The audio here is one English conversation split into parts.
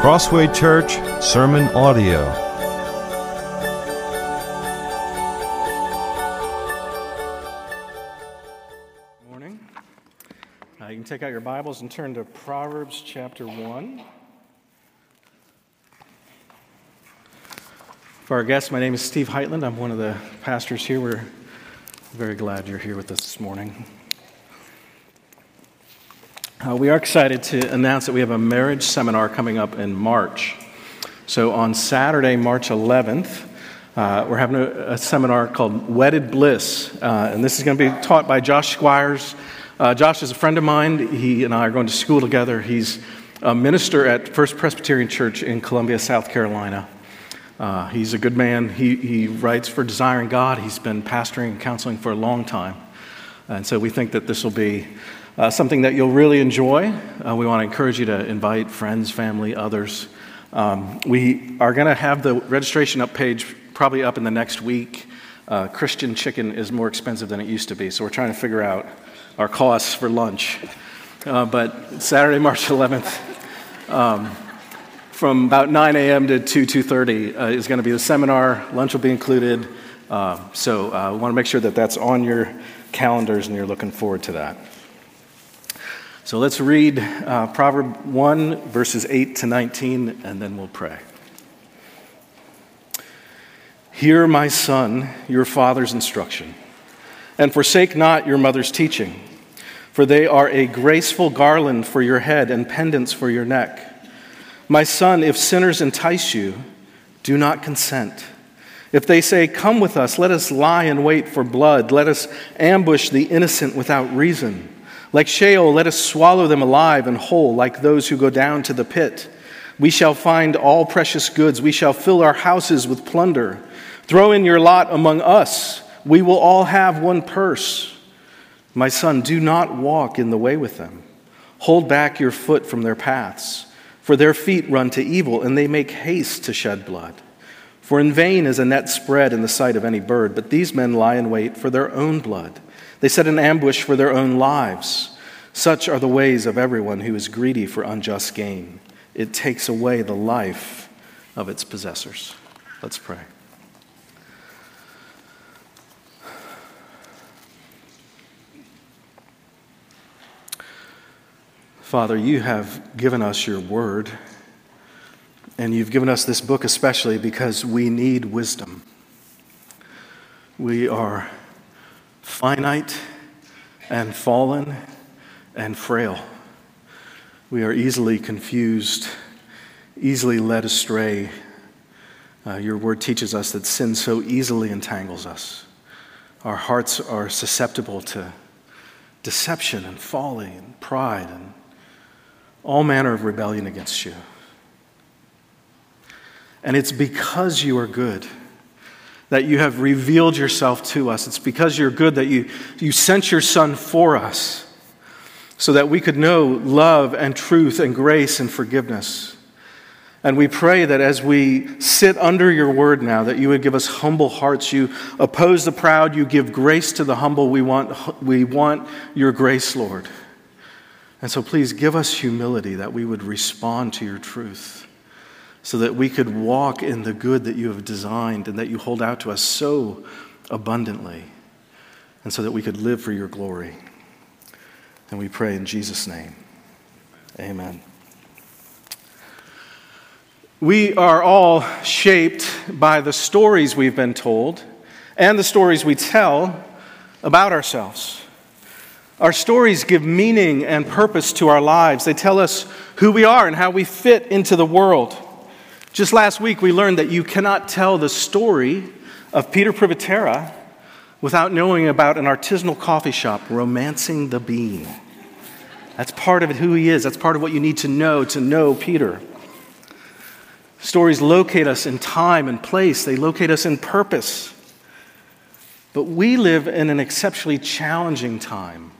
Crossway Church Sermon Audio. Morning. Uh, you can take out your Bibles and turn to Proverbs chapter 1. For our guests, my name is Steve Heitland. I'm one of the pastors here. We're very glad you're here with us this morning. Uh, we are excited to announce that we have a marriage seminar coming up in March. So on Saturday, March 11th, uh, we're having a, a, seminar called Wedded Bliss, uh, and this is going to be taught by Josh Squires. Uh, Josh is a friend of mine. He and I are going to school together. He's a minister at First Presbyterian Church in Columbia, South Carolina. Uh, he's a good man. He, he writes for Desiring God. He's been pastoring and counseling for a long time. And so we think that this will be uh, something that you'll really enjoy. Uh, we want to encourage you to invite friends, family, others. Um, we are going to have the registration up page probably up in the next week. Uh, Christian chicken is more expensive than it used to be, so we're trying to figure out our costs for lunch. Uh, but Saturday, March 11th, um, from about 9 a.m. to 2 2:30 uh, is going to be the seminar. Lunch will be included. Uh, so uh, we want to make sure that that's on your calendars and you're looking forward to that. So let's read uh, Proverb 1, verses 8 to 19, and then we'll pray. Hear, my son, your father's instruction, and forsake not your mother's teaching, for they are a graceful garland for your head and pendants for your neck. My son, if sinners entice you, do not consent. If they say, Come with us, let us lie in wait for blood, let us ambush the innocent without reason. Like Sheol, let us swallow them alive and whole, like those who go down to the pit. We shall find all precious goods. We shall fill our houses with plunder. Throw in your lot among us. We will all have one purse. My son, do not walk in the way with them. Hold back your foot from their paths, for their feet run to evil, and they make haste to shed blood. For in vain is a net spread in the sight of any bird, but these men lie in wait for their own blood. They set an ambush for their own lives. Such are the ways of everyone who is greedy for unjust gain. It takes away the life of its possessors. Let's pray. Father, you have given us your word, and you've given us this book especially because we need wisdom. We are finite and fallen and frail. We are easily confused, easily led astray. Uh, your word teaches us that sin so easily entangles us. Our hearts are susceptible to deception and folly and pride and all manner of rebellion against you. And it's because you are good that you have revealed yourself to us. It's because you're good that you, you sent your Son for us so that we could know love and truth and grace and forgiveness. And we pray that as we sit under your word now, that you would give us humble hearts. You oppose the proud, you give grace to the humble. We want, we want your grace, Lord. And so please give us humility that we would respond to your truth so that we could walk in the good that you have designed and that you hold out to us so abundantly, and so that we could live for your glory. And we pray in Jesus' name. Amen. We are all shaped by the stories we've been told and the stories we tell about ourselves. Our stories give meaning and purpose to our lives. They tell us who we are and how we fit into the world. Just last week, we learned that you cannot tell the story of Peter Privitera without knowing about an artisanal coffee shop, Romancing the Bean. That's part of who he is. That's part of what you need to know to know Peter. Stories locate us in time and place, they locate us in purpose. But we live in an exceptionally challenging time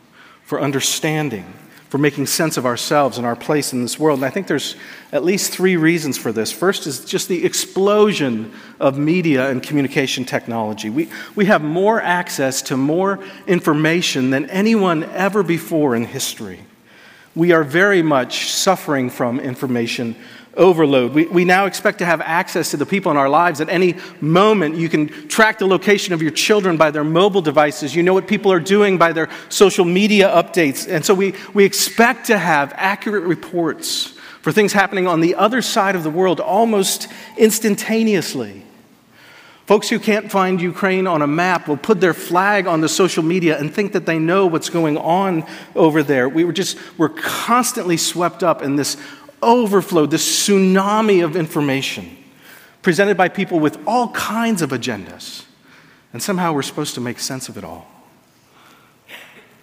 for understanding for making sense of ourselves and our place in this world. And I think there's at least three reasons for this. First is just the explosion of media and communication technology. We, we have more access to more information than anyone ever before in history. We are very much suffering from information overload. We, we now expect to have access to the people in our lives at any moment. You can track the location of your children by their mobile devices. You know what people are doing by their social media updates. And so we, we expect to have accurate reports for things happening on the other side of the world almost instantaneously. Folks who can't find Ukraine on a map will put their flag on the social media and think that they know what's going on over there. We were just, we're constantly swept up in this overflow, this tsunami of information presented by people with all kinds of agendas. And somehow we're supposed to make sense of it all.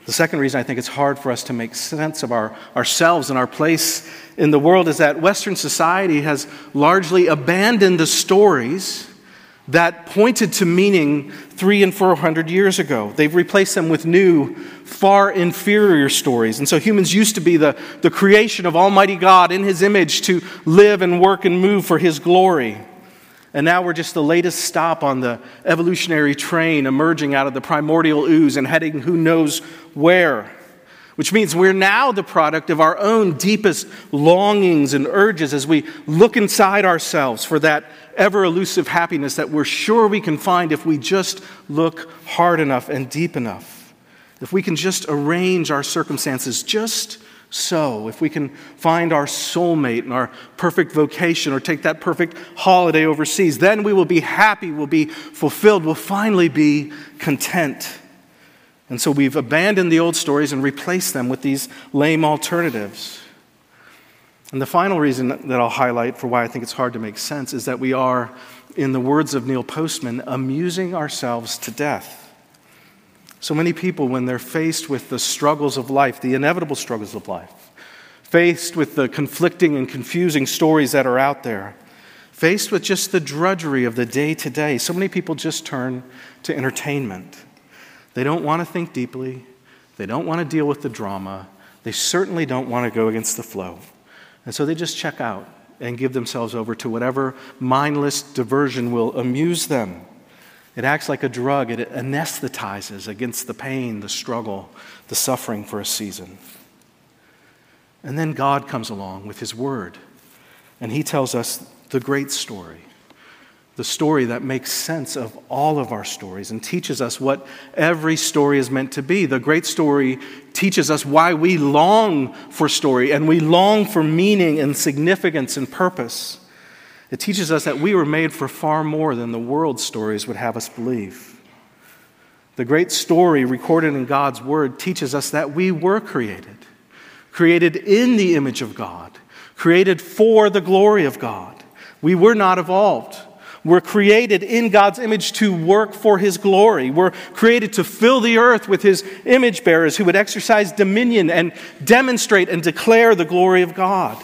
The second reason I think it's hard for us to make sense of our, ourselves and our place in the world is that Western society has largely abandoned the stories that pointed to meaning three and four hundred years ago. They've replaced them with new, far inferior stories. And so humans used to be the, the creation of Almighty God in His image to live and work and move for His glory. And now we're just the latest stop on the evolutionary train emerging out of the primordial ooze and heading who knows where which means we're now the product of our own deepest longings and urges as we look inside ourselves for that ever elusive happiness that we're sure we can find if we just look hard enough and deep enough. If we can just arrange our circumstances just so, if we can find our soulmate and our perfect vocation or take that perfect holiday overseas, then we will be happy, we'll be fulfilled, we'll finally be content. And so we've abandoned the old stories and replaced them with these lame alternatives. And the final reason that I'll highlight for why I think it's hard to make sense is that we are, in the words of Neil Postman, amusing ourselves to death. So many people, when they're faced with the struggles of life, the inevitable struggles of life, faced with the conflicting and confusing stories that are out there, faced with just the drudgery of the day to day, so many people just turn to entertainment. They don't want to think deeply. They don't want to deal with the drama. They certainly don't want to go against the flow. And so they just check out and give themselves over to whatever mindless diversion will amuse them. It acts like a drug, it anesthetizes against the pain, the struggle, the suffering for a season. And then God comes along with His Word, and He tells us the great story the story that makes sense of all of our stories and teaches us what every story is meant to be. The great story teaches us why we long for story and we long for meaning and significance and purpose. It teaches us that we were made for far more than the world's stories would have us believe. The great story recorded in God's Word teaches us that we were created, created in the image of God, created for the glory of God. We were not evolved. We're created in God's image to work for His glory. We're created to fill the earth with His image bearers who would exercise dominion and demonstrate and declare the glory of God.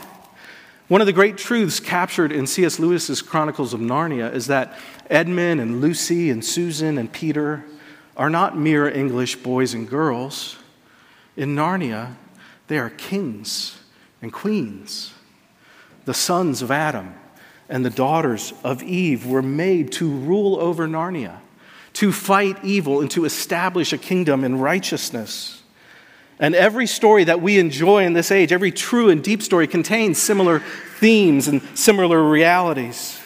One of the great truths captured in C.S. Lewis's Chronicles of Narnia is that Edmund and Lucy and Susan and Peter are not mere English boys and girls. In Narnia, they are kings and queens, the sons of Adam and the daughters of Eve were made to rule over Narnia, to fight evil and to establish a kingdom in righteousness. And every story that we enjoy in this age, every true and deep story, contains similar themes and similar realities.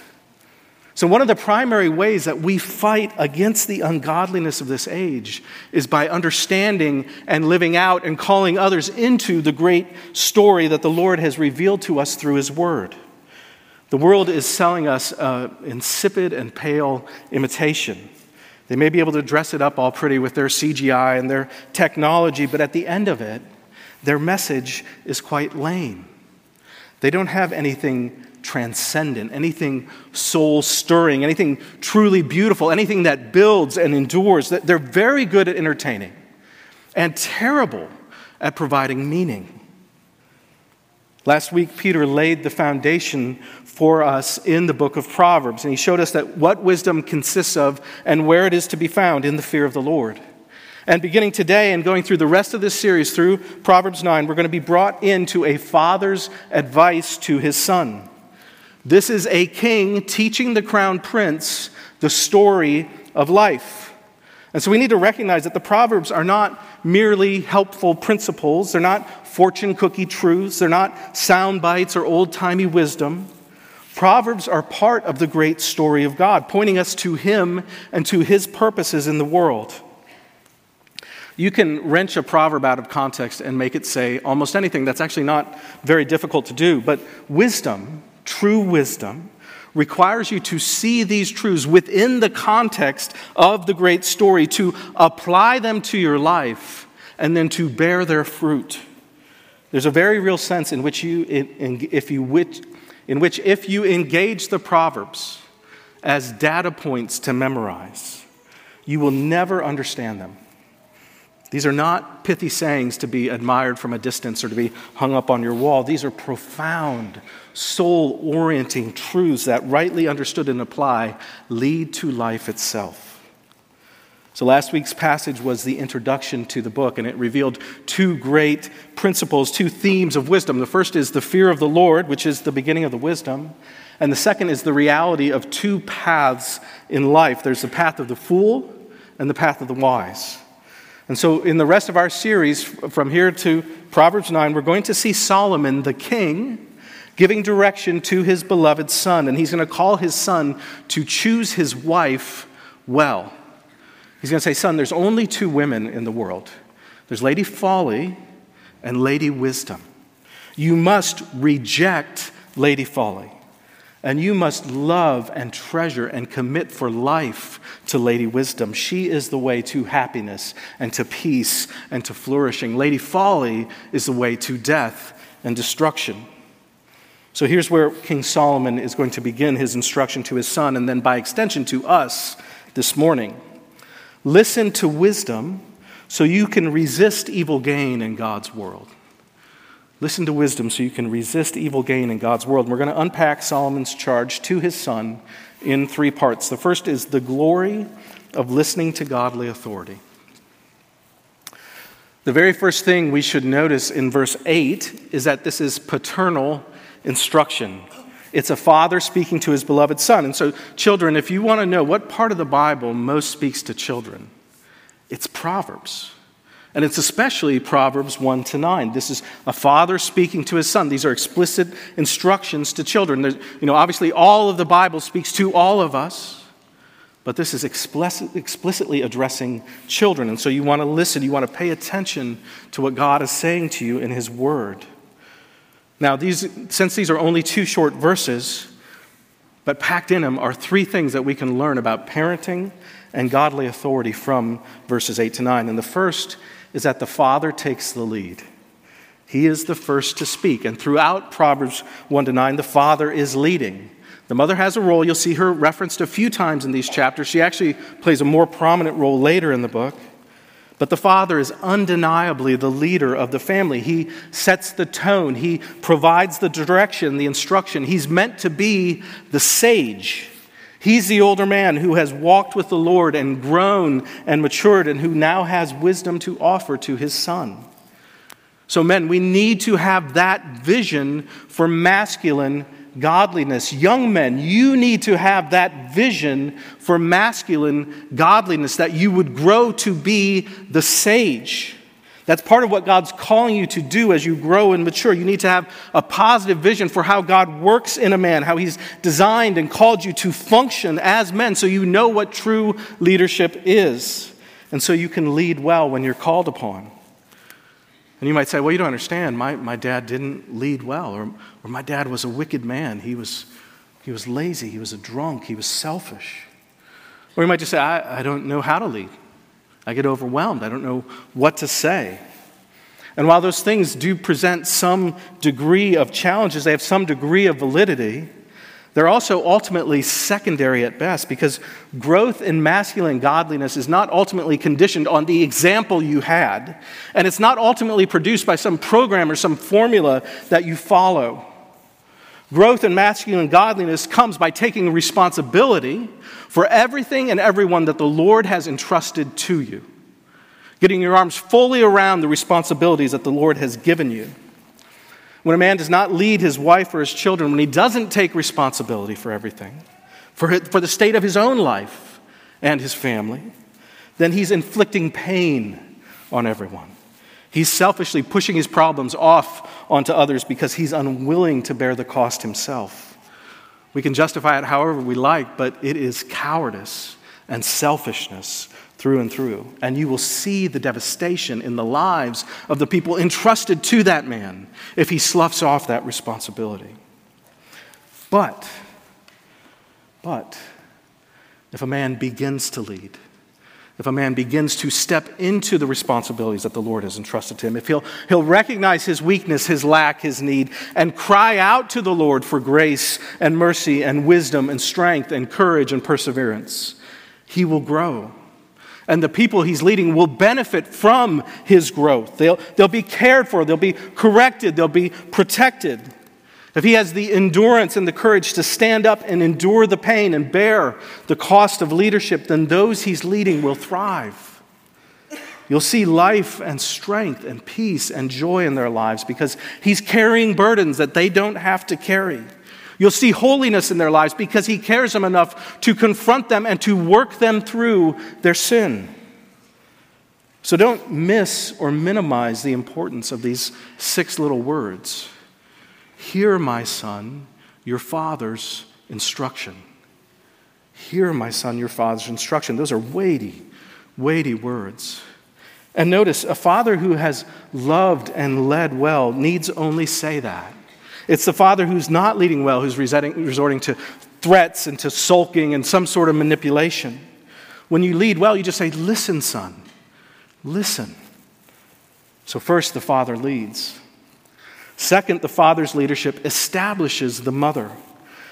So, one of the primary ways that we fight against the ungodliness of this age is by understanding and living out and calling others into the great story that the Lord has revealed to us through His Word. The world is selling us uh, insipid and pale imitation. They may be able to dress it up all pretty with their CGI and their technology, but at the end of it, their message is quite lame. They don't have anything transcendent, anything soul stirring, anything truly beautiful, anything that builds and endures. They're very good at entertaining and terrible at providing meaning. Last week, Peter laid the foundation for us in the book of Proverbs. And he showed us that what wisdom consists of and where it is to be found in the fear of the Lord. And beginning today and going through the rest of this series through Proverbs 9, we're going to be brought into a father's advice to his son. This is a king teaching the crown prince the story of life. And so we need to recognize that the Proverbs are not merely helpful principles, they're not fortune cookie truths, they're not sound bites or old timey wisdom. Proverbs are part of the great story of God, pointing us to Him and to His purposes in the world. You can wrench a proverb out of context and make it say almost anything. That's actually not very difficult to do. But wisdom, true wisdom, requires you to see these truths within the context of the great story, to apply them to your life, and then to bear their fruit. There's a very real sense in which you, if you, in which if you engage the Proverbs as data points to memorize, you will never understand them. These are not pithy sayings to be admired from a distance or to be hung up on your wall. These are profound, soul orienting truths that, rightly understood and applied, lead to life itself. So, last week's passage was the introduction to the book, and it revealed two great principles, two themes of wisdom. The first is the fear of the Lord, which is the beginning of the wisdom. And the second is the reality of two paths in life there's the path of the fool and the path of the wise. And so, in the rest of our series, from here to Proverbs 9, we're going to see Solomon, the king, giving direction to his beloved son. And he's going to call his son to choose his wife well. He's going to say, Son, there's only two women in the world there's Lady Folly and Lady Wisdom. You must reject Lady Folly. And you must love and treasure and commit for life to Lady Wisdom. She is the way to happiness and to peace and to flourishing. Lady Folly is the way to death and destruction. So here's where King Solomon is going to begin his instruction to his son, and then by extension to us this morning. Listen to wisdom so you can resist evil gain in God's world. Listen to wisdom so you can resist evil gain in God's world. And we're going to unpack Solomon's charge to his son in three parts. The first is the glory of listening to godly authority. The very first thing we should notice in verse 8 is that this is paternal instruction. It's a father speaking to his beloved son. And so, children, if you want to know what part of the Bible most speaks to children, it's Proverbs. And it's especially Proverbs 1 to 9. This is a father speaking to his son. These are explicit instructions to children. There's, you know, obviously, all of the Bible speaks to all of us, but this is explicit, explicitly addressing children. And so you want to listen, you want to pay attention to what God is saying to you in his word. Now, these, since these are only two short verses, but packed in them are three things that we can learn about parenting and godly authority from verses 8 to 9. And the first is that the father takes the lead. He is the first to speak. And throughout Proverbs 1 to 9, the father is leading. The mother has a role. You'll see her referenced a few times in these chapters. She actually plays a more prominent role later in the book. But the father is undeniably the leader of the family. He sets the tone, he provides the direction, the instruction. He's meant to be the sage. He's the older man who has walked with the Lord and grown and matured and who now has wisdom to offer to his son. So, men, we need to have that vision for masculine godliness. Young men, you need to have that vision for masculine godliness, that you would grow to be the sage that's part of what God's calling you to do as you grow and mature. You need to have a positive vision for how God works in a man, how He's designed and called you to function as men so you know what true leadership is. And so you can lead well when you're called upon. And you might say, well, you don't understand. My, my dad didn't lead well, or, or my dad was a wicked man. He was, he was lazy, he was a drunk, he was selfish. Or you might just say, I, I don't know how to lead. I get overwhelmed. I don't know what to say. And while those things do present some degree of challenges, they have some degree of validity, they're also ultimately secondary at best because growth in masculine godliness is not ultimately conditioned on the example you had, and it's not ultimately produced by some program or some formula that you follow. Growth in masculine godliness comes by taking responsibility for everything and everyone that the Lord has entrusted to you, getting your arms fully around the responsibilities that the Lord has given you. When a man does not lead his wife or his children, when he doesn't take responsibility for everything, for, for the state of his own life and his family, then he's inflicting pain on everyone. He's selfishly pushing his problems off onto others because he's unwilling to bear the cost himself. We can justify it however we like, but it is cowardice and selfishness through and through. And you will see the devastation in the lives of the people entrusted to that man if he sloughs off that responsibility. But, but, if a man begins to lead, if a man begins to step into the responsibilities that the Lord has entrusted to him, if he'll, he'll recognize his weakness, his lack, his need, and cry out to the Lord for grace and mercy and wisdom and strength and courage and perseverance, he will grow. And the people he's leading will benefit from his growth. They'll, they'll be cared for, they'll be corrected, they'll be protected. If he has the endurance and the courage to stand up and endure the pain and bear the cost of leadership, then those he's leading will thrive. You'll see life and strength and peace and joy in their lives because he's carrying burdens that they don't have to carry. You'll see holiness in their lives because he cares them enough to confront them and to work them through their sin. So don't miss or minimize the importance of these six little words. Hear, my son, your father's instruction. Hear, my son, your father's instruction. Those are weighty, weighty words. And notice, a father who has loved and led well needs only say that. It's the father who's not leading well who's resorting to threats and to sulking and some sort of manipulation. When you lead well, you just say, Listen, son, listen. So, first, the father leads. Second, the father's leadership establishes the mother.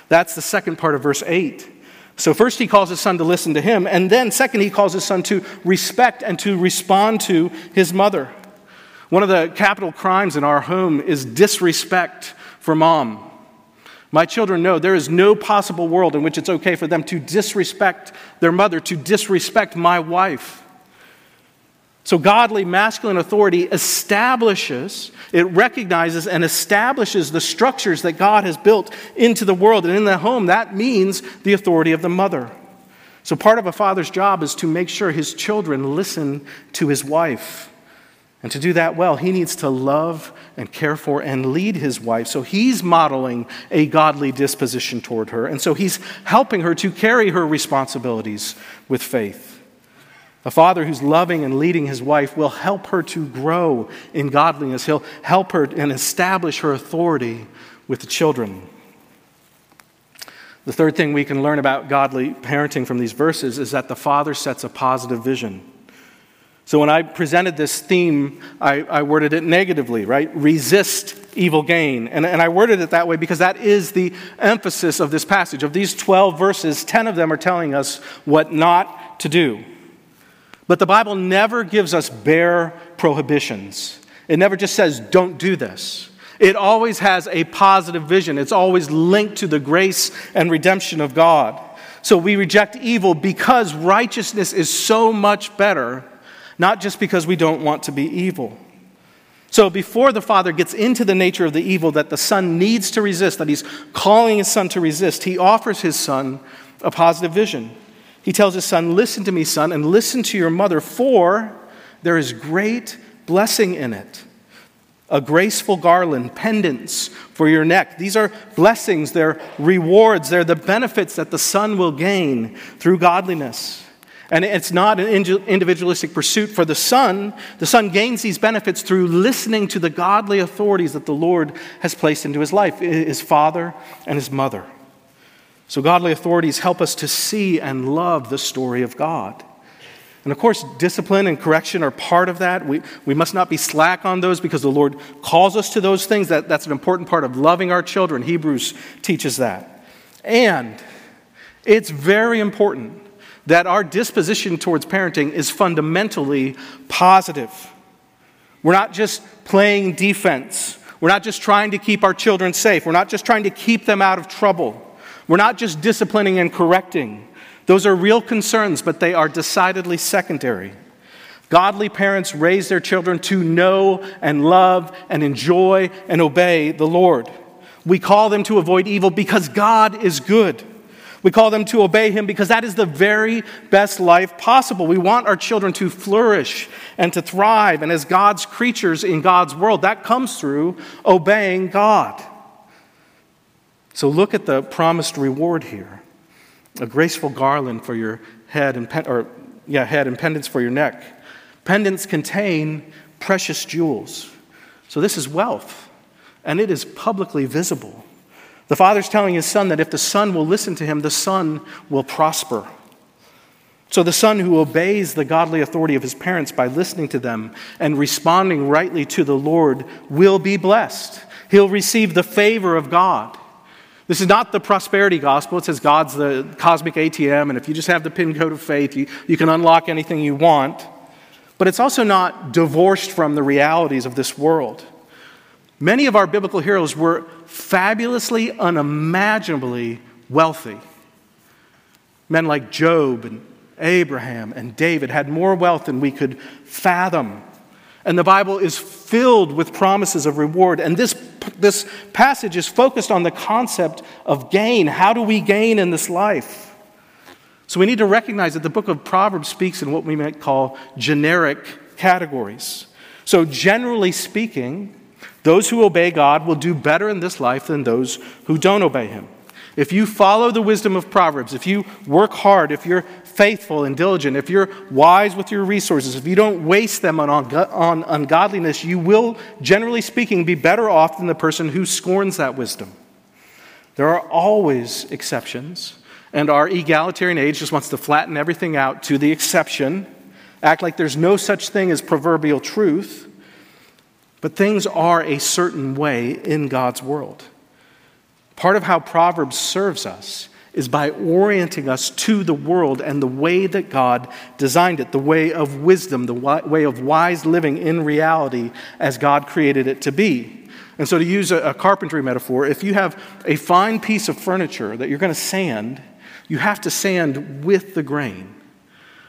That's the second part of verse 8. So, first, he calls his son to listen to him, and then, second, he calls his son to respect and to respond to his mother. One of the capital crimes in our home is disrespect for mom. My children know there is no possible world in which it's okay for them to disrespect their mother, to disrespect my wife. So, godly masculine authority establishes, it recognizes and establishes the structures that God has built into the world and in the home. That means the authority of the mother. So, part of a father's job is to make sure his children listen to his wife. And to do that well, he needs to love and care for and lead his wife. So he's modeling a godly disposition toward her. And so he's helping her to carry her responsibilities with faith. A father who's loving and leading his wife will help her to grow in godliness. He'll help her and establish her authority with the children. The third thing we can learn about godly parenting from these verses is that the father sets a positive vision. So when I presented this theme, I, I worded it negatively, right? Resist evil gain. And, and I worded it that way because that is the emphasis of this passage. Of these 12 verses, 10 of them are telling us what not to do. But the Bible never gives us bare prohibitions. It never just says, don't do this. It always has a positive vision. It's always linked to the grace and redemption of God. So we reject evil because righteousness is so much better, not just because we don't want to be evil. So before the father gets into the nature of the evil that the son needs to resist, that he's calling his son to resist, he offers his son a positive vision. He tells his son, Listen to me, son, and listen to your mother, for there is great blessing in it. A graceful garland, pendants for your neck. These are blessings, they're rewards, they're the benefits that the son will gain through godliness. And it's not an individualistic pursuit for the son. The son gains these benefits through listening to the godly authorities that the Lord has placed into his life his father and his mother. So, godly authorities help us to see and love the story of God. And of course, discipline and correction are part of that. We, we must not be slack on those because the Lord calls us to those things. That, that's an important part of loving our children. Hebrews teaches that. And it's very important that our disposition towards parenting is fundamentally positive. We're not just playing defense, we're not just trying to keep our children safe, we're not just trying to keep them out of trouble. We're not just disciplining and correcting. Those are real concerns, but they are decidedly secondary. Godly parents raise their children to know and love and enjoy and obey the Lord. We call them to avoid evil because God is good. We call them to obey Him because that is the very best life possible. We want our children to flourish and to thrive. And as God's creatures in God's world, that comes through obeying God. So look at the promised reward here a graceful garland for your head and, pen, or, yeah, head and pendants for your neck. Pendants contain precious jewels. So this is wealth, and it is publicly visible. The father's telling his son that if the son will listen to him, the son will prosper. So, the son who obeys the godly authority of his parents by listening to them and responding rightly to the Lord will be blessed. He'll receive the favor of God. This is not the prosperity gospel. It says God's the cosmic ATM, and if you just have the PIN code of faith, you, you can unlock anything you want. But it's also not divorced from the realities of this world. Many of our biblical heroes were fabulously, unimaginably wealthy. Men like Job and Abraham and David had more wealth than we could fathom. And the Bible is filled with promises of reward. And this, this passage is focused on the concept of gain. How do we gain in this life? So we need to recognize that the book of Proverbs speaks in what we might call generic categories. So, generally speaking, those who obey God will do better in this life than those who don't obey Him. If you follow the wisdom of Proverbs, if you work hard, if you're faithful and diligent, if you're wise with your resources, if you don't waste them on, on ungodliness, you will, generally speaking, be better off than the person who scorns that wisdom. There are always exceptions, and our egalitarian age just wants to flatten everything out to the exception, act like there's no such thing as proverbial truth. But things are a certain way in God's world. Part of how Proverbs serves us is by orienting us to the world and the way that God designed it, the way of wisdom, the way of wise living in reality as God created it to be. And so, to use a, carpentry metaphor, if you have a fine piece of furniture that you're going to sand, you have to sand with the grain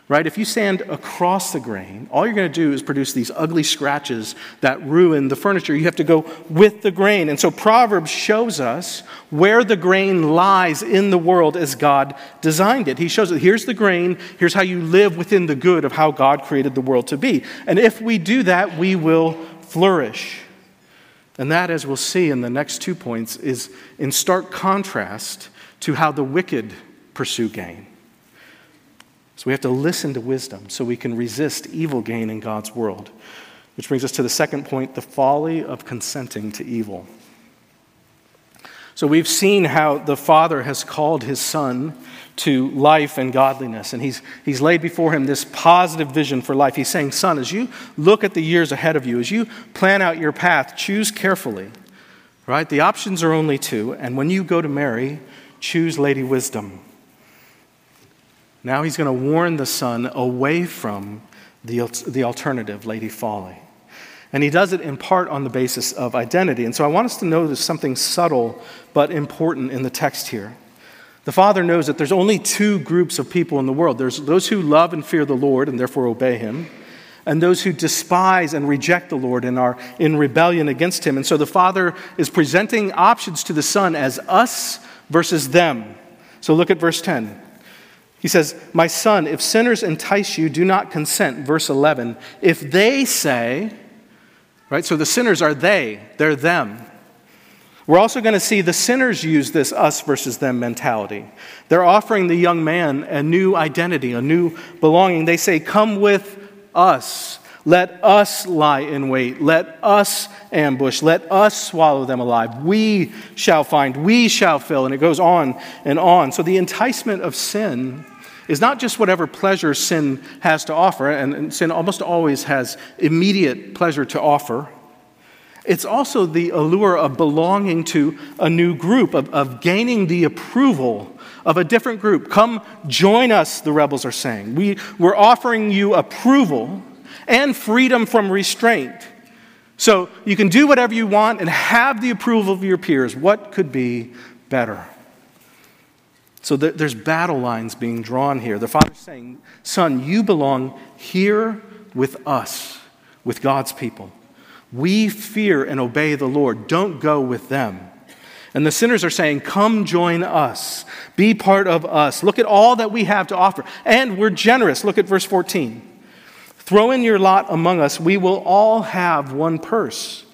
right? If you sand across the grain, all you're going to do is produce these ugly scratches that ruin the furniture. You have to go with the grain. And so Proverbs shows us where the grain lies in the world as God designed it. He shows it here's the grain, here's how you live within the good of how God created the world to be. And if we do that, we will flourish. And that, as we'll see in the next two points, is in stark contrast to how the wicked pursue gain. So we have to listen to wisdom so we can resist evil gain in God's world. Which brings us to the second point the folly of consenting to evil. So we've seen how the Father has called his Son to life and godliness, and he's, he's laid before him this positive vision for life. He's saying, Son, as you look at the years ahead of you, as you plan out your path, choose carefully. Right? The options are only two, and when you go to marry, choose Lady Wisdom. Now he's going to warn the son away from the, the alternative, Lady Folly. And he does it in part on the basis of identity. And so I want us to notice something subtle but important in the text here. The Father knows that there's only two groups of people in the world there's those who love and fear the Lord and therefore obey him, and those who despise and reject the Lord and are in rebellion against him. And so the Father is presenting options to the Son as us versus them. So look at verse 10. He says, My son, if sinners entice you, do not consent. Verse 11. If they say, right, so the sinners are they, they're them. We're also going to see the sinners use this us versus them mentality. They're offering the young man a new identity, a new belonging. They say, Come with us. Let us lie in wait. Let us ambush. Let us swallow them alive. We shall find. We shall fill. And it goes on and on. So the enticement of sin is not just whatever pleasure sin has to offer, and sin almost always has immediate pleasure to offer. It's also the allure of belonging to a new group, of, of gaining the approval of a different group. Come join us, the rebels are saying. We, we're offering you approval and freedom from restraint. So you can do whatever you want and have the approval of your peers. What could be better? So there's battle lines being drawn here. The father's saying, Son, you belong here with us, with God's people. We fear and obey the Lord. Don't go with them. And the sinners are saying, Come join us. Be part of us. Look at all that we have to offer. And we're generous. Look at verse 14. Throw in your lot among us. We will all have one purse.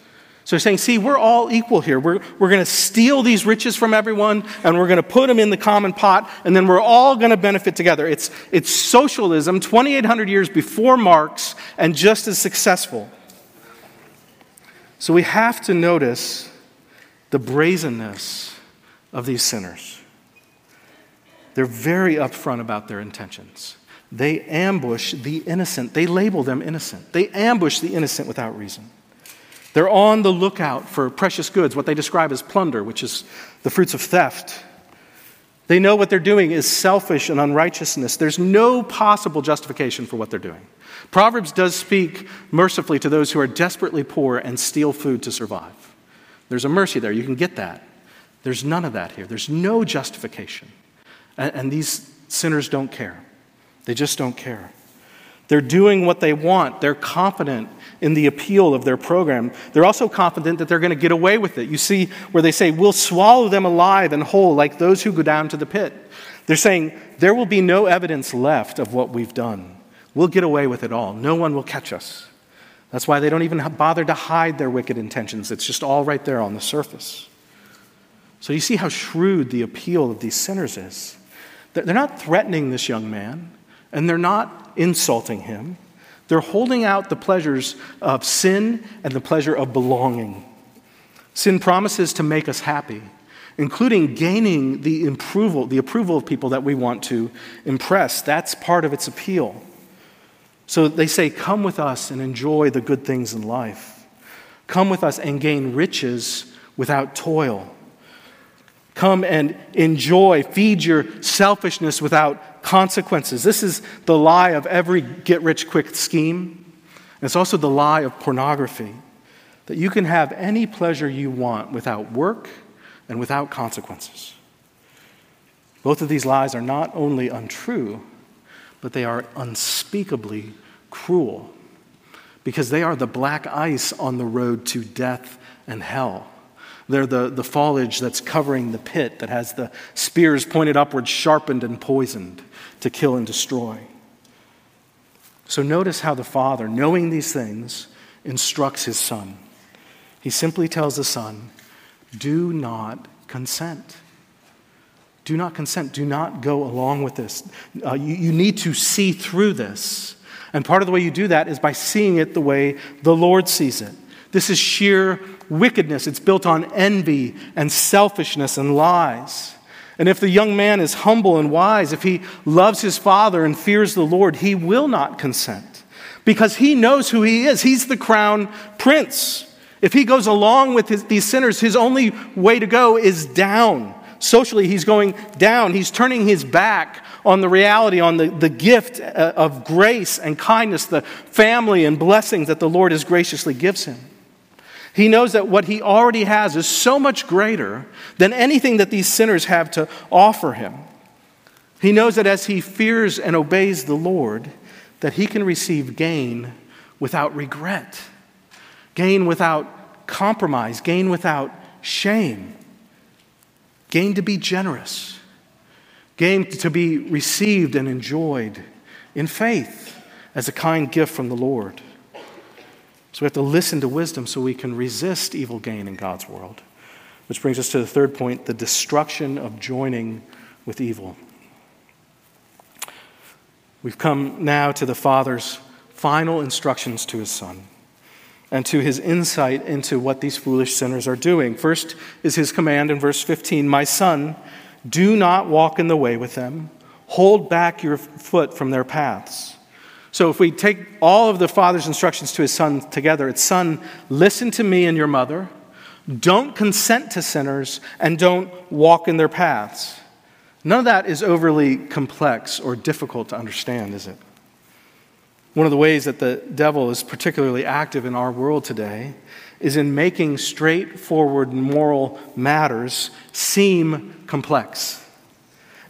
So he's saying, see, we're all equal here. We're, we're going to steal these riches from everyone and we're going to put them in the common pot and then we're all going to benefit together. It's, it's socialism 2,800 years before Marx and just as successful. So we have to notice the brazenness of these sinners. They're very upfront about their intentions. They ambush the innocent, they label them innocent. They ambush the innocent without reason. They're on the lookout for precious goods, what they describe as plunder, which is the fruits of theft. They know what they're doing is selfish and unrighteousness. There's no possible justification for what they're doing. Proverbs does speak mercifully to those who are desperately poor and steal food to survive. There's a mercy there. You can get that. There's none of that here. There's no justification. And, and these sinners don't care. They just don't care. They're doing what they want. They're confident in the appeal of their program. They're also confident that they're going to get away with it. You see where they say, We'll swallow them alive and whole like those who go down to the pit. They're saying, There will be no evidence left of what we've done. We'll get away with it all. No one will catch us. That's why they don't even bother to hide their wicked intentions. It's just all right there on the surface. So you see how shrewd the appeal of these sinners is. They're not threatening this young man, and they're not insulting him. They're holding out the pleasures of sin and the pleasure of belonging. Sin promises to make us happy, including gaining the approval, the approval of people that we want to impress. That's part of its appeal. So they say, Come with us and enjoy the good things in life. Come with us and gain riches without toil. Come and enjoy, feed your selfishness without consequences. This is the lie of every get rich quick scheme. And it's also the lie of pornography that you can have any pleasure you want without work and without consequences. Both of these lies are not only untrue, but they are unspeakably cruel because they are the black ice on the road to death and hell. They're the, the foliage that's covering the pit that has the spears pointed upward, sharpened and poisoned to kill and destroy. So notice how the Father, knowing these things, instructs his Son. He simply tells the Son, Do not consent. Do not consent. Do not go along with this. Uh, you, you need to see through this. And part of the way you do that is by seeing it the way the Lord sees it. This is sheer wickedness. It's built on envy and selfishness and lies. And if the young man is humble and wise, if he loves his father and fears the Lord, he will not consent because he knows who he is. He's the crown prince. If he goes along with his, these sinners, his only way to go is down. Socially, he's going down. He's turning his back on the reality, on the, the gift uh, of grace and kindness, the family and blessings that the Lord has graciously gives him. He knows that what he already has is so much greater than anything that these sinners have to offer him. He knows that as he fears and obeys the Lord, that he can receive gain without regret, gain without compromise, gain without shame, gain to be generous, gain to be received and enjoyed in faith as a kind gift from the Lord. So we have to listen to wisdom so we can resist evil gain in God's world. Which brings us to the third point the destruction of joining with evil. We've come now to the Father's final instructions to his Son and to his insight into what these foolish sinners are doing. First is his command in verse 15 My son, do not walk in the way with them, hold back your foot from their paths. So if we take all of the father's instructions to his son together, it's son, listen to me and your mother, don't consent to sinners, and don't walk in their paths. None of that is overly complex or difficult to understand, is it? One of the ways that the devil is particularly active in our world today is in making straightforward moral matters seem complex.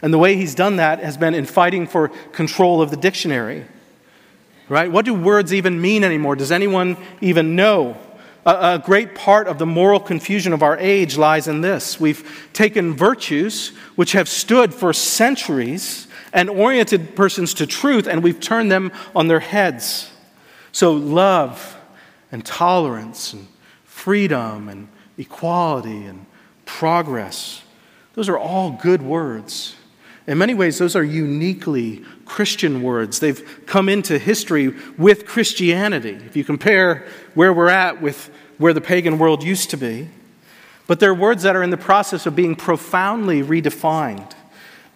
And the way he's done that has been in fighting for control of the dictionary right? What do words even mean anymore? Does anyone even know? A, a, great part of the moral confusion of our age lies in this. We've taken virtues which have stood for centuries and oriented persons to truth, and we've turned them on their heads. So, love and tolerance and freedom and equality and progress. Those are all good words. In many ways, those are uniquely Christian words. They've come into history with Christianity. If you compare where we're at with where the pagan world used to be, but they're words that are in the process of being profoundly redefined,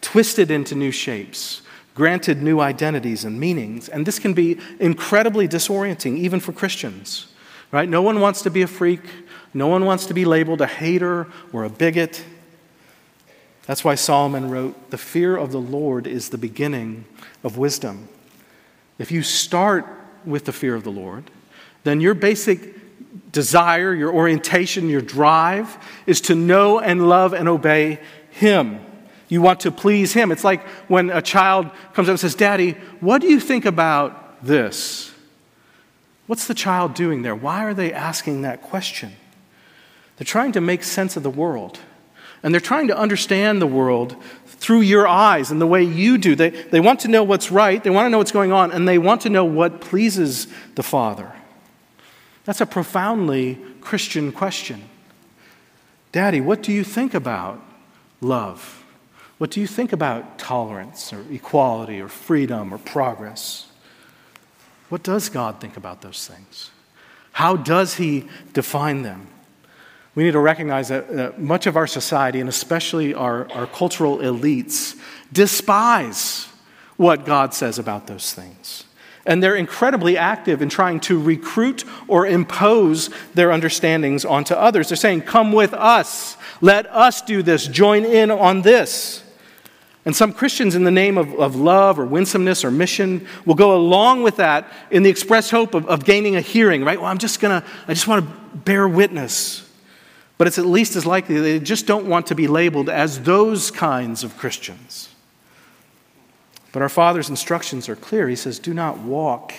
twisted into new shapes, granted new identities and meanings. And this can be incredibly disorienting, even for Christians. Right? No one wants to be a freak. No one wants to be labeled a hater or a bigot. That's why Solomon wrote, The fear of the Lord is the beginning of wisdom. If you start with the fear of the Lord, then your basic desire, your orientation, your drive is to know and love and obey Him. You want to please Him. It's like when a child comes up and says, Daddy, what do you think about this? What's the child doing there? Why are they asking that question? They're trying to make sense of the world. And they're trying to understand the world through your eyes and the way you do. They, they want to know what's right, they want to know what's going on, and they want to know what pleases the Father. That's a profoundly Christian question. Daddy, what do you think about love? What do you think about tolerance or equality or freedom or progress? What does God think about those things? How does He define them? We need to recognize that uh, much of our society, and especially our, our cultural elites, despise what God says about those things. And they're incredibly active in trying to recruit or impose their understandings onto others. They're saying, Come with us. Let us do this. Join in on this. And some Christians, in the name of, of love or winsomeness or mission, will go along with that in the express hope of, of gaining a hearing, right? Well, I'm just to, I just want to bear witness. But it's at least as likely they just don't want to be labeled as those kinds of Christians. But our Father's instructions are clear. He says, Do not walk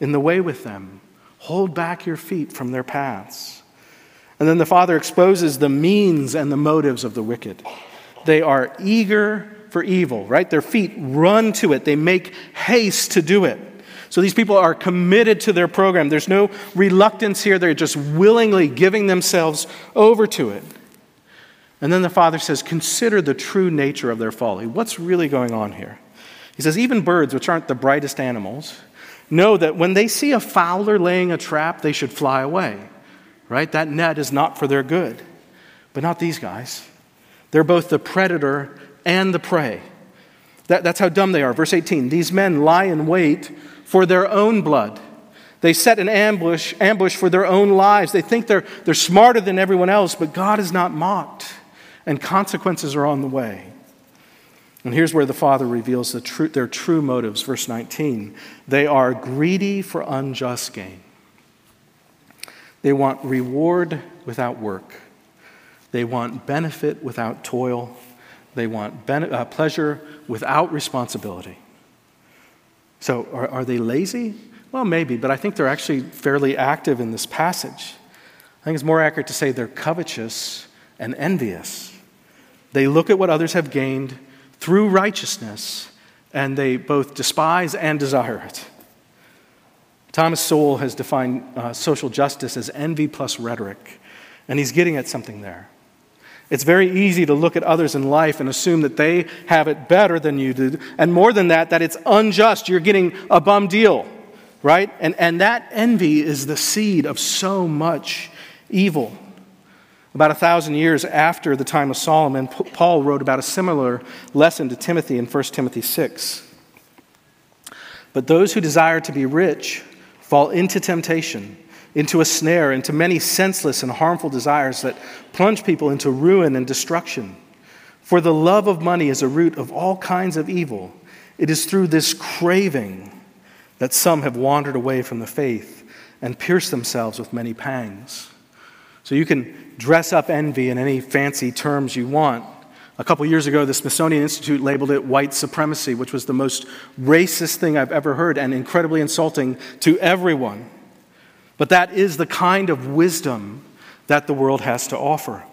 in the way with them, hold back your feet from their paths. And then the Father exposes the means and the motives of the wicked. They are eager for evil, right? Their feet run to it, they make haste to do it. So these people are committed to their program. There's no reluctance here, they're just willingly giving themselves over to it. And then the Father says, Consider the true nature of their folly. What's really going on here? He says, even birds, which aren't the brightest animals, know that when they see a fowler laying a trap, they should fly away, right? That net is not for their good. But not these guys. They're both the predator and the prey. That, that's how dumb they are. Verse 18 These men lie in wait for their own blood. They set an ambush, ambush for their own lives. They think they're, they're smarter than everyone else, but God is not mocked, and consequences are on the way. And here's where the Father reveals the true, their true motives. Verse 19 They are greedy for unjust gain. They want reward without work. They want benefit without toil. They want ben- uh, pleasure without responsibility. So, are, are they lazy? Well, maybe, but I think they're actually fairly active in this passage. I think it's more accurate to say they're covetous and envious. They look at what others have gained through righteousness, and they both despise and desire it. Thomas Sowell has defined uh, social justice as envy plus rhetoric, and he's getting at something there. It's very easy to look at others in life and assume that they have it better than you do, and more than that, that it's unjust. You're getting a bum deal, right? And, and that envy is the seed of so much evil. About a thousand years after the time of Solomon, Paul wrote about a similar lesson to Timothy in 1 Timothy 6. But those who desire to be rich fall into temptation, into a snare, into many senseless and harmful desires that plunge people into ruin and destruction. For the love of money is a root of all kinds of evil. It is through this craving that some have wandered away from the faith and pierced themselves with many pangs. So you can dress up envy in any fancy terms you want. A couple years ago, the Smithsonian Institute labeled it white supremacy, which was the most racist thing I've ever heard and incredibly insulting to everyone. But that is the kind of wisdom that the world has to offer.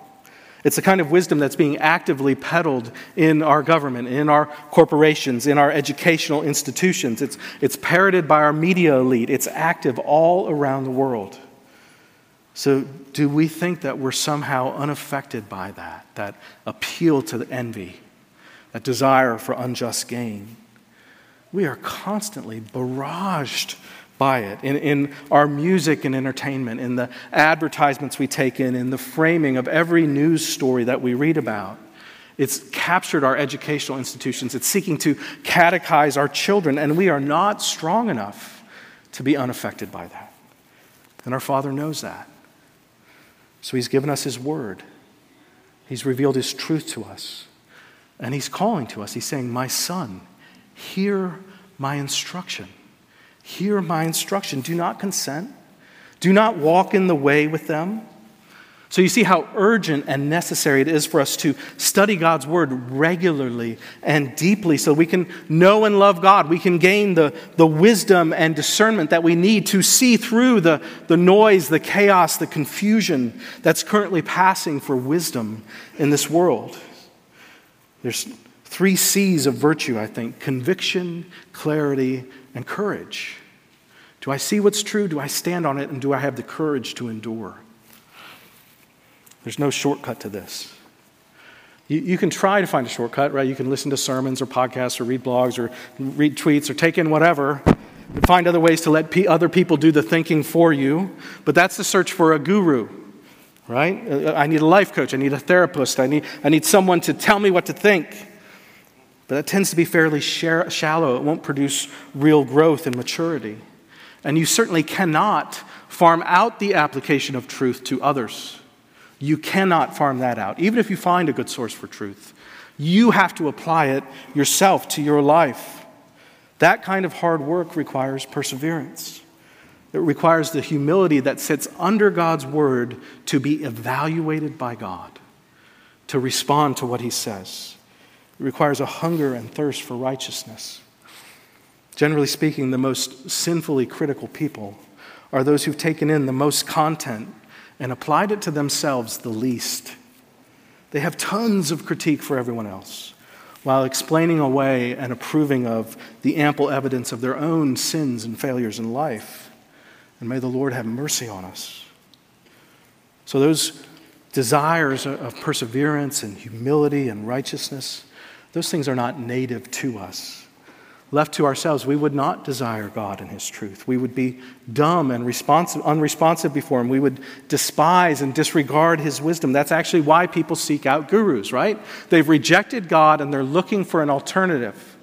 It's the kind of wisdom that's being actively peddled in our government, in our corporations, in our educational institutions. It's, it's parroted by our media elite. It's active all around the world. So, do we think that we're somehow unaffected by that, that appeal to the envy, that desire for unjust gain? We are constantly barraged by it in, in our music and entertainment, in the advertisements we take in, in the framing of every news story that we read about. It's captured our educational institutions. It's seeking to catechize our children, and we are not strong enough to be unaffected by that. And our Father knows that. So He's given us His Word, He's revealed His truth to us, and He's calling to us. He's saying, My son, hear my instruction. Hear my instruction. Do not consent. Do not walk in the way with them. So you see how urgent and necessary it is for us to study God's word regularly and deeply so we can know and love God. We can gain the, the wisdom and discernment that we need to see through the, the noise, the chaos, the confusion that's currently passing for wisdom in this world. There's three C's of virtue, I think conviction, clarity, and courage. Do I see what's true? Do I stand on it? And do I have the courage to endure? There's no shortcut to this. You, you can try to find a shortcut, right? You can listen to sermons or podcasts or read blogs or read tweets or take in whatever. Find other ways to let p- other people do the thinking for you. But that's the search for a guru, right? Uh, I need a life coach. I need a therapist. I need, I need someone to tell me what to think. But that tends to be fairly shallow. It won't produce real growth and maturity. And you certainly cannot farm out the application of truth to others. You cannot farm that out, even if you find a good source for truth. You have to apply it yourself to your life. That kind of hard work requires perseverance. It requires the humility that sits under God's word to be evaluated by God, to respond to what he says. It requires a hunger and thirst for righteousness. Generally speaking, the most sinfully critical people are those who've taken in the most content and applied it to themselves the least. They have tons of critique for everyone else while explaining away and approving of the ample evidence of their own sins and failures in life. And may the Lord have mercy on us. So, those desires of perseverance and humility and righteousness, those things are not native to us left to ourselves, we would not desire God and His truth. We would be dumb and responsive, unresponsive before Him. We would despise and disregard His wisdom. That's actually why people seek out gurus, right? They've rejected God and they're looking for an alternative,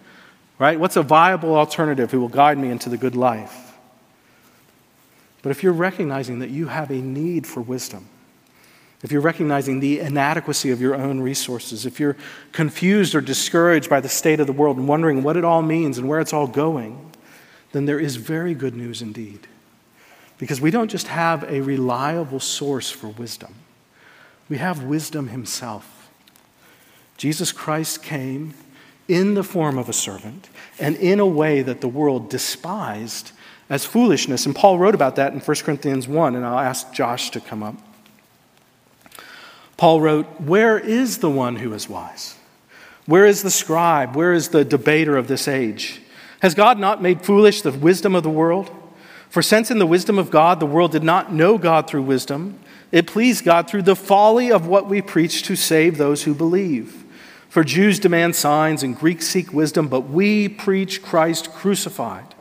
right? What's a viable alternative who will guide me into the good life? But if you're recognizing that you have a need for wisdom, if you're recognizing the inadequacy of your own resources, if you're confused or discouraged by the state of the world and wondering what it all means and where it's all going, then there is very good news indeed. Because we don't just have a reliable source for wisdom, we have wisdom himself. Jesus Christ came in the form of a servant and in a way that the world despised as foolishness. And Paul wrote about that in 1 Corinthians 1, and I'll ask Josh to come up. Paul wrote, Where is the one who is wise? Where is the scribe? Where is the debater of this age? Has God not made foolish the wisdom of the world? For since in the wisdom of God the world did not know God through wisdom, it pleased God through the folly of what we preach to save those who believe. For Jews demand signs and Greeks seek wisdom, but we preach Christ crucified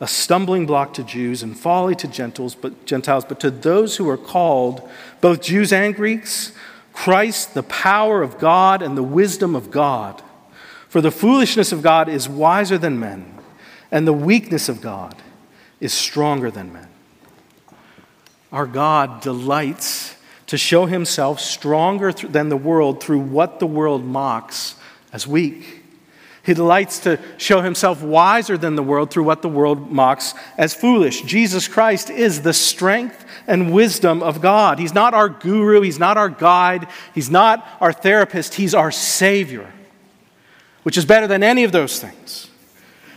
a stumbling block to Jews and folly to Gentiles, but Gentiles, but to those who are called, both Jews and Greeks, Christ, the power of God and the wisdom of God. For the foolishness of God is wiser than men, and the weakness of God is stronger than men. Our God delights to show himself stronger than the world through what the world mocks as weak. He delights to show himself wiser than the world through what the world mocks as foolish. Jesus Christ is the strength and wisdom of God. He's not our guru, he's not our guide, he's not our therapist, he's our Savior, which is better than any of those things.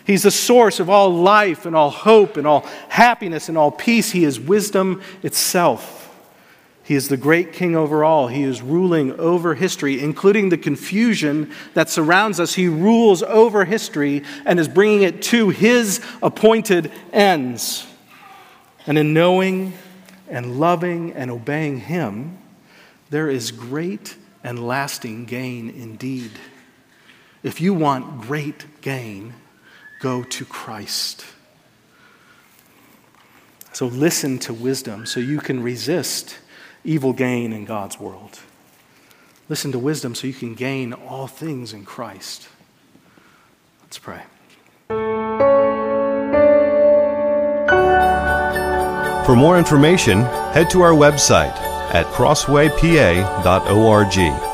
He's the source of all life and all hope and all happiness and all peace. He is wisdom itself. He is the great king over all. He is ruling over history, including the confusion that surrounds us. He rules over history and is bringing it to his appointed ends. And in knowing and loving and obeying Him, there is great and lasting gain indeed. If you want great gain, go to Christ. So listen to wisdom so you can resist evil gain in God's world. Listen to wisdom so you can gain all things in Christ. Let's pray. For more information, head to our website at crosswaypa.org.